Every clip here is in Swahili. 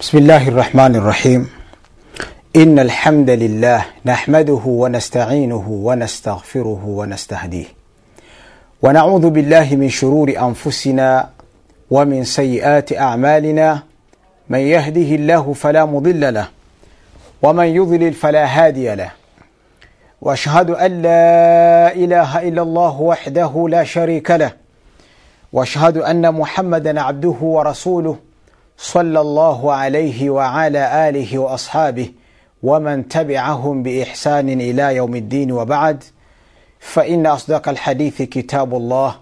بسم الله الرحمن الرحيم. إن الحمد لله نحمده ونستعينه ونستغفره ونستهديه. ونعوذ بالله من شرور أنفسنا ومن سيئات أعمالنا. من يهده الله فلا مضل له ومن يضلل فلا هادي له. وأشهد أن لا إله إلا الله وحده لا شريك له. وأشهد أن محمدا عبده ورسوله. صلى الله عليه وعلى آله وأصحابه ومن تبعهم بإحسان إلى يوم الدين وبعد فإن أصدق الحديث كتاب الله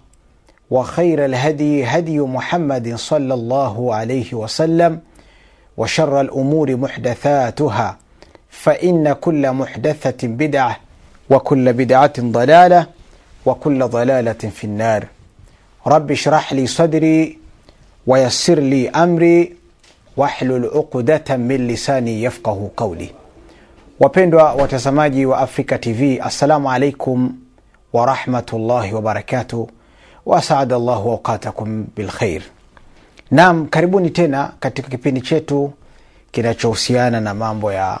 وخير الهدي هدي محمد صلى الله عليه وسلم وشر الأمور محدثاتها فإن كل محدثة بدعة وكل بدعة ضلالة وكل ضلالة في النار. رب اشرح لي صدري wayasir li amri wahlul uqdata min lisani yafqahu qauli. Wapendwa watazamaji wa Afrika TV, assalamu alaikum warahmatullahi wabarakatuh, wasaada llahu awqatakum bilkhair. nam karibuni tena katika kipindi chetu kinachohusiana na mambo ya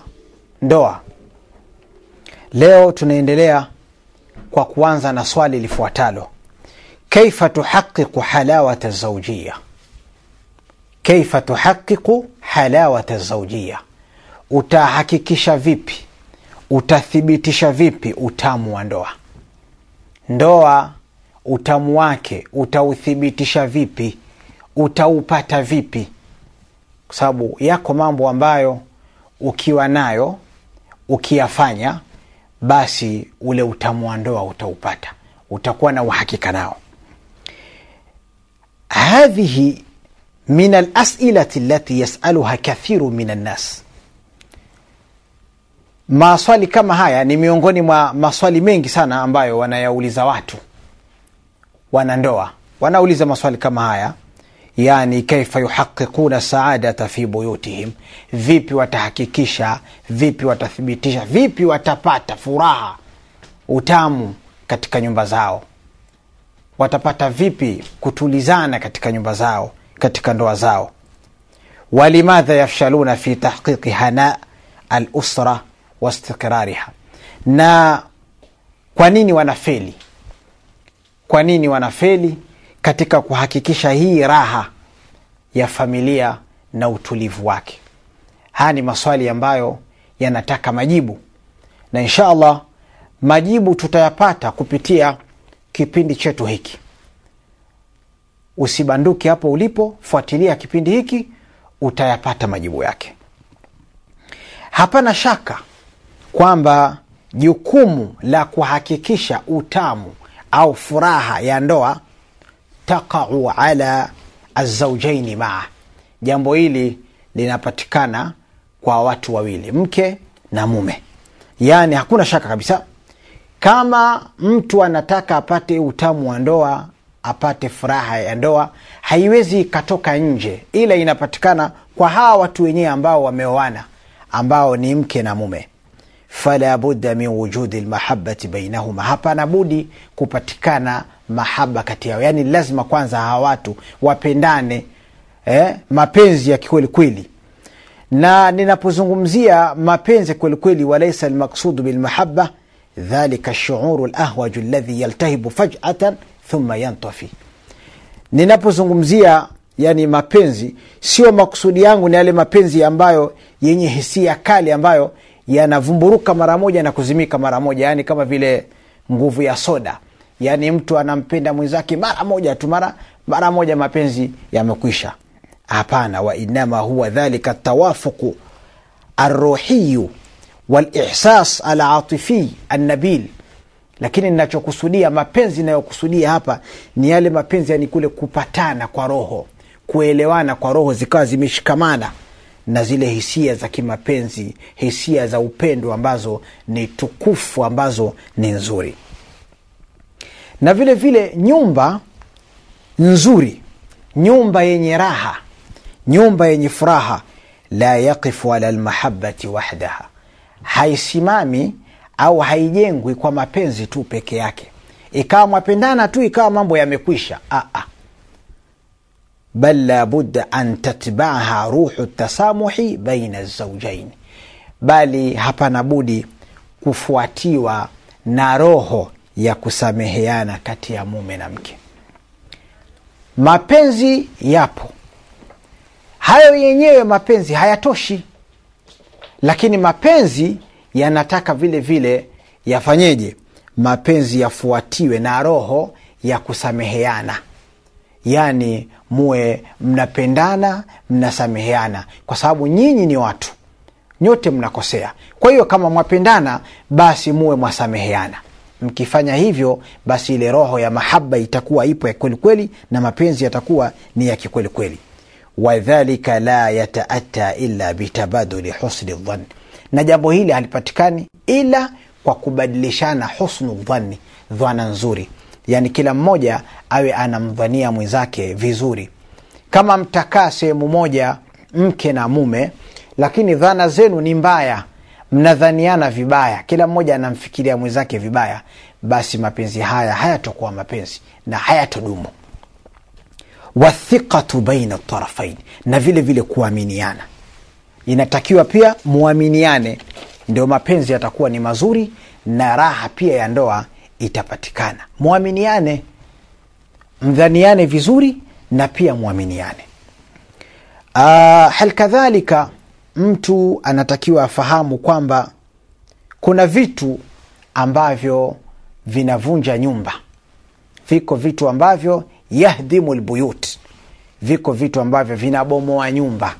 ndoa. Leo tunaendelea kwa kuanza na swali lifuatalo, kaifa tuhaqiqu halawata zaujia kaifa tuhaqiqu halawata zaujia utahakikisha vipi? utathibitisha vipi utamu wa ndoa? Ndoa utamu wake utauthibitisha vipi? Utaupata vipi? Kwa sababu yako mambo ambayo ukiwa nayo ukiyafanya basi ule utamu wa ndoa utaupata. Utakuwa na uhakika nao. Hadhihi min alasilati lati yasaluha kathiru min annas maswali kama haya ni miongoni mwa maswali mengi sana ambayo wanayauliza watu wanandoa. Wanauliza maswali kama haya yani kaifa yuhaqiquna saadata fi buyutihim? Vipi watahakikisha? Vipi watathibitisha? Vipi watapata furaha utamu katika nyumba zao? Watapata vipi kutulizana katika nyumba zao katika ndoa zao. Walimadha yafshaluna fi tahqiqi hana alusra wastiqrariha na kwa nini wanafeli? Kwa nini wanafeli katika kuhakikisha hii raha ya familia na utulivu wake? Haya ni maswali ambayo yanataka majibu. Na insha allah majibu tutayapata kupitia kipindi chetu hiki usibanduke hapo ulipo fuatilia kipindi hiki utayapata majibu yake. Hapana shaka kwamba jukumu la kuhakikisha utamu au furaha ya ndoa taqau ala azaujaini maa. Jambo hili linapatikana kwa watu wawili mke na mume. Yaani hakuna shaka kabisa kama mtu anataka apate utamu wa ndoa apate furaha ya ndoa haiwezi ikatoka nje. Ila inapatikana kwa hawa watu wenyewe ambao wameoana ambao ni mke na mume. Fala min wujudi lmahabati bainahuma. Hapana budi kupatikana mahaba kati yao. Yaani lazima kwanza hawa watu wapendane eh, mapenzi ya kikwelikweli na ninapozungumzia mapenzi kwelikweli walaisa lmaksudu bilmahaba dhalika shuuru lahwaju ladhi yaltahibu fajatan thumma yantafi. Ninapozungumzia yani mapenzi sio makusudi yangu ni yale mapenzi ambayo yenye hisia kali ambayo yanavumburuka mara moja na kuzimika mara moja yani kama vile nguvu ya soda. Yaani mtu anampenda mwenzake mara moja tu mara mara moja mapenzi yamekwisha. Hapana wainama huwa dhalika tawafuqu arruhiyu walihsas alatifi annabil lakini ninachokusudia mapenzi inayokusudia hapa ni yale mapenzi yani kule kupatana kwa roho kuelewana kwa roho zikawa zimeshikamana na zile hisia za kimapenzi hisia za upendo ambazo ni tukufu ambazo ni nzuri. Na vile vile nyumba nzuri nyumba yenye raha nyumba yenye furaha la yaqifu ala lmahabati wahdaha. Haisimami au haijengwi kwa mapenzi tu peke yake. Ikawa mwapendana tu ikawa mambo yamekwisha. Aa. bal labudda an tatbaaha ruhu tasamuhi baina zaujaini bali hapana budi kufuatiwa na roho ya kusameheana kati ya mume na mke. Mapenzi yapo, hayo yenyewe mapenzi hayatoshi, lakini mapenzi yanataka vile vile yafanyeje? Mapenzi yafuatiwe na roho ya kusameheana, yaani muwe mnapendana, mnasameheana, kwa sababu nyinyi ni watu nyote mnakosea. Kwa hiyo kama mwapendana, basi muwe mwasameheana. Mkifanya hivyo, basi ile roho ya mahaba itakuwa ipo ya kwelikweli na mapenzi yatakuwa ni ya kikwelikweli. Wadhalika la yataata illa bitabaduli husni dhanni, na jambo hili halipatikani ila kwa kubadilishana husnu dhanni, dhana nzuri, yaani kila mmoja awe anamdhania mwenzake vizuri. Kama mtakaa sehemu moja, mke na mume, lakini dhana zenu ni mbaya, mnadhaniana vibaya, kila mmoja anamfikiria mwenzake vibaya, basi mapenzi haya hayatokuwa mapenzi na hayatodumu. Wathiqatu baina tarafain, na vile vile kuaminiana, inatakiwa pia muaminiane, ndio mapenzi yatakuwa ni mazuri na raha pia ya ndoa itapatikana. mwaminiane mdhaniane vizuri na pia mwaminiane Uh, hal kadhalika mtu anatakiwa afahamu kwamba kuna vitu ambavyo vinavunja nyumba, viko vitu ambavyo yahdhimu lbuyut, viko vitu ambavyo vinabomoa nyumba.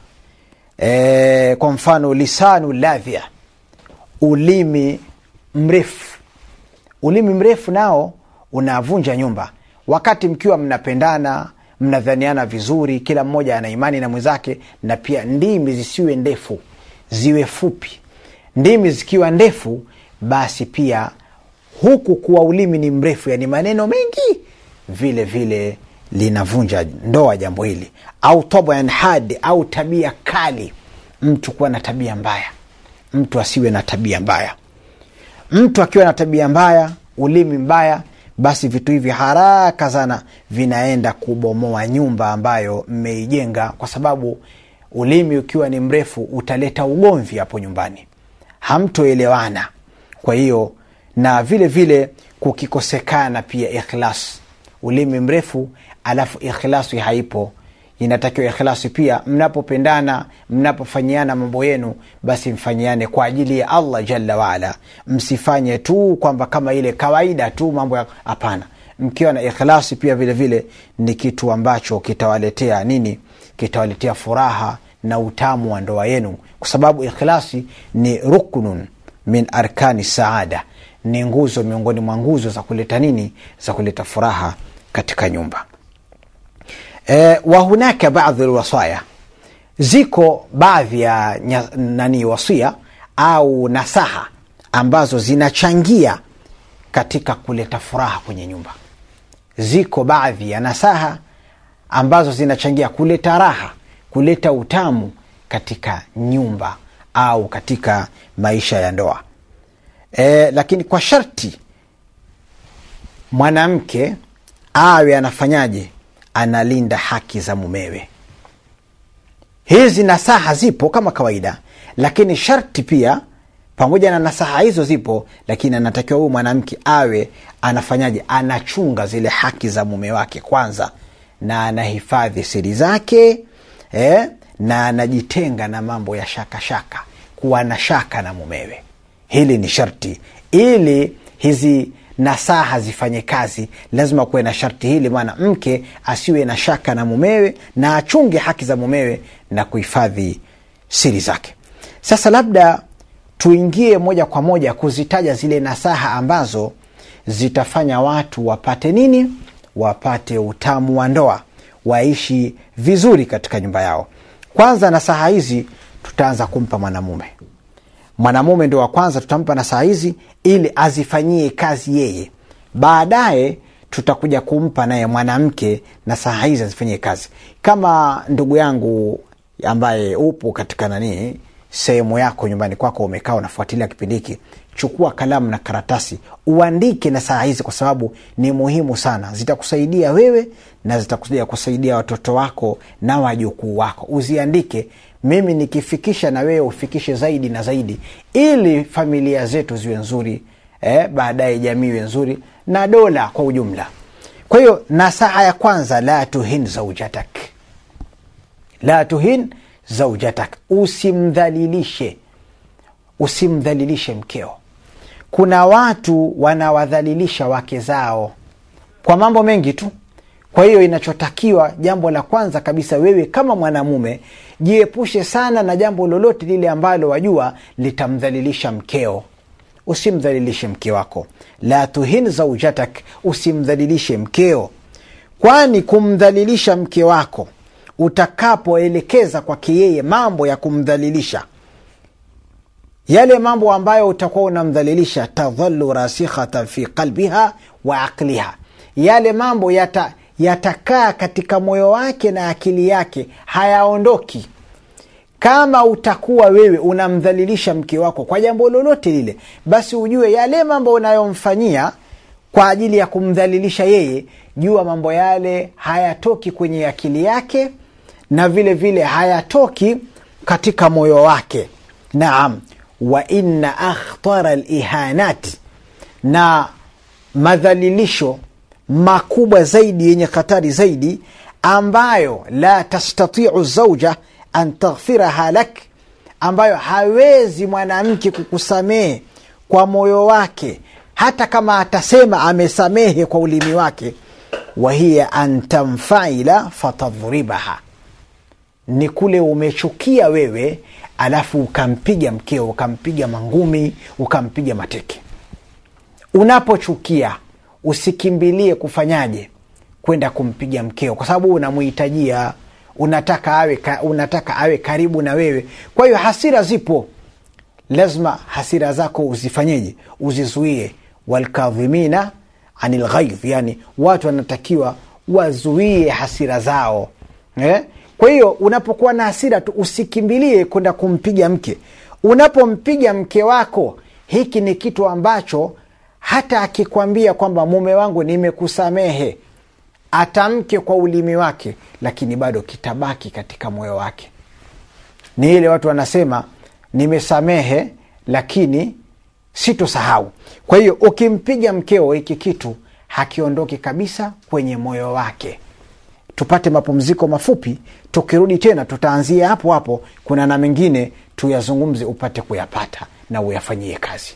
E, kwa mfano lisanu ladhia, ulimi mrefu. Ulimi mrefu nao unavunja nyumba, wakati mkiwa mnapendana mnadhaniana vizuri, kila mmoja ana imani na mwenzake, na pia ndimi zisiwe ndefu, ziwe fupi. Ndimi zikiwa ndefu, basi pia huku kuwa ulimi ni mrefu, yani maneno mengi, vile vile linavunja ndoa jambo hili. Au taban au tabia kali, mtu kuwa na tabia mbaya. Mtu asiwe na tabia mbaya. Mtu akiwa na tabia mbaya, ulimi mbaya basi vitu hivi haraka sana vinaenda kubomoa nyumba ambayo mmeijenga, kwa sababu ulimi ukiwa ni mrefu utaleta ugomvi hapo nyumbani, hamtoelewana. Kwa hiyo na vile vile kukikosekana pia ikhlas, ulimi mrefu alafu ikhlasi haipo. Inatakiwa ikhlasi pia, mnapopendana, mnapofanyiana mambo yenu, basi mfanyiane kwa ajili ya Allah jalla waala. Msifanye tu kwamba kama ile kawaida tu mambo ya hapana. Mkiwa na ikhlasi pia vile vile ni kitu ambacho kitawaletea nini? Kitawaletea furaha na utamu wa ndoa yenu, kwa sababu ikhlasi ni ruknun min arkani saada, ni nguzo miongoni mwa nguzo za kuleta nini? Za kuleta furaha katika nyumba. E, wahunaka baadhi lwasaya, ziko baadhi ya nani wasia au nasaha ambazo zinachangia katika kuleta furaha kwenye nyumba. Ziko baadhi ya nasaha ambazo zinachangia kuleta raha, kuleta utamu katika nyumba au katika maisha ya ndoa e, lakini kwa sharti mwanamke awe anafanyaje analinda haki za mumewe. Hizi nasaha zipo kama kawaida, lakini sharti pia, pamoja na nasaha hizo zipo, lakini anatakiwa huyu mwanamke awe anafanyaje, anachunga zile haki za mume wake kwanza, na anahifadhi siri zake eh, na anajitenga na mambo ya shakashaka shaka, kuwa na shaka na mumewe. Hili ni sharti ili hizi nasaha zifanye kazi, lazima kuwe na sharti hili, maana mke asiwe na shaka na mumewe na achunge haki za mumewe na kuhifadhi siri zake. Sasa labda tuingie moja kwa moja kuzitaja zile nasaha ambazo zitafanya watu wapate nini? Wapate utamu wa ndoa, waishi vizuri katika nyumba yao. Kwanza, nasaha hizi tutaanza kumpa mwanamume mwanamume ndo wa kwanza tutampa nasaha hizi ili azifanyie kazi yeye. Baadaye tutakuja kumpa naye mwanamke nasaha hizi azifanyie kazi. Kama ndugu yangu ambaye upo katika nanii sehemu yako nyumbani kwako umekaa unafuatilia kipindi hiki chukua kalamu na karatasi uandike na saa hizi kwa sababu ni muhimu sana zitakusaidia wewe na zitakusaidia kusaidia watoto wako na wajukuu wako uziandike mimi nikifikisha na wewe ufikishe zaidi na zaidi ili familia zetu ziwe nzuri eh, baadaye jamii iwe nzuri na dola kwa ujumla. Kwa hiyo nasaha ya kwanza la tuhin zaujatak. La tuhin zaujatak. Usimdhalilishe. Usimdhalilishe mkeo. Kuna watu wanawadhalilisha wake zao kwa mambo mengi tu kwa hiyo inachotakiwa jambo la kwanza kabisa wewe kama mwanamume jiepushe sana na jambo lolote lile ambalo wajua litamdhalilisha mkeo. Usimdhalilishe mke wako. La tuhin zaujatak usimdhalilishe mkeo. Kwani kumdhalilisha mke wako utakapoelekeza kwake yeye mambo ya kumdhalilisha. Yale mambo ambayo utakuwa unamdhalilisha tadhalu rasikhatan fi qalbiha wa aqliha. Yale mambo yata yatakaa katika moyo wake na akili yake hayaondoki. Kama utakuwa wewe unamdhalilisha mke wako kwa jambo lolote lile basi ujue yale mambo unayomfanyia kwa ajili ya kumdhalilisha yeye jua mambo yale hayatoki kwenye akili yake na vile vile hayatoki katika moyo wake. Naam wa inna akhtara lihanati na madhalilisho makubwa zaidi yenye hatari zaidi ambayo la tastatiu zauja an taghfiraha lak ambayo hawezi mwanamke kukusamehe kwa moyo wake hata kama atasema amesamehe kwa ulimi wake wahiya an tamfaila fatadhribaha. Ni kule umechukia wewe alafu ukampiga mkeo ukampiga mangumi ukampiga mateke. Unapochukia usikimbilie kufanyaje kwenda kumpiga mkeo kwa sababu unamuhitajia unataka awe, unataka awe karibu na wewe. Kwa hiyo hasira zipo lazima hasira zako uzifanyeje uzizuie. Walkadhimina ani lghaidh yani watu wanatakiwa wazuie hasira zao eh? kwa hiyo unapokuwa na hasira tu usikimbilie kwenda kumpiga mke. Unapompiga mke wako hiki ni kitu ambacho hata akikwambia kwamba mume wangu nimekusamehe. Atamke kwa ulimi wake lakini bado kitabaki katika moyo wake. Ni ile watu wanasema nimesamehe lakini sitosahau. Kwa hiyo ukimpiga mkeo hiki kitu hakiondoki kabisa kwenye moyo wake. Tupate mapumziko mafupi tukirudi tena tutaanzia hapo hapo. Kuna na mengine tuyazungumze upate kuyapata na uyafanyie kazi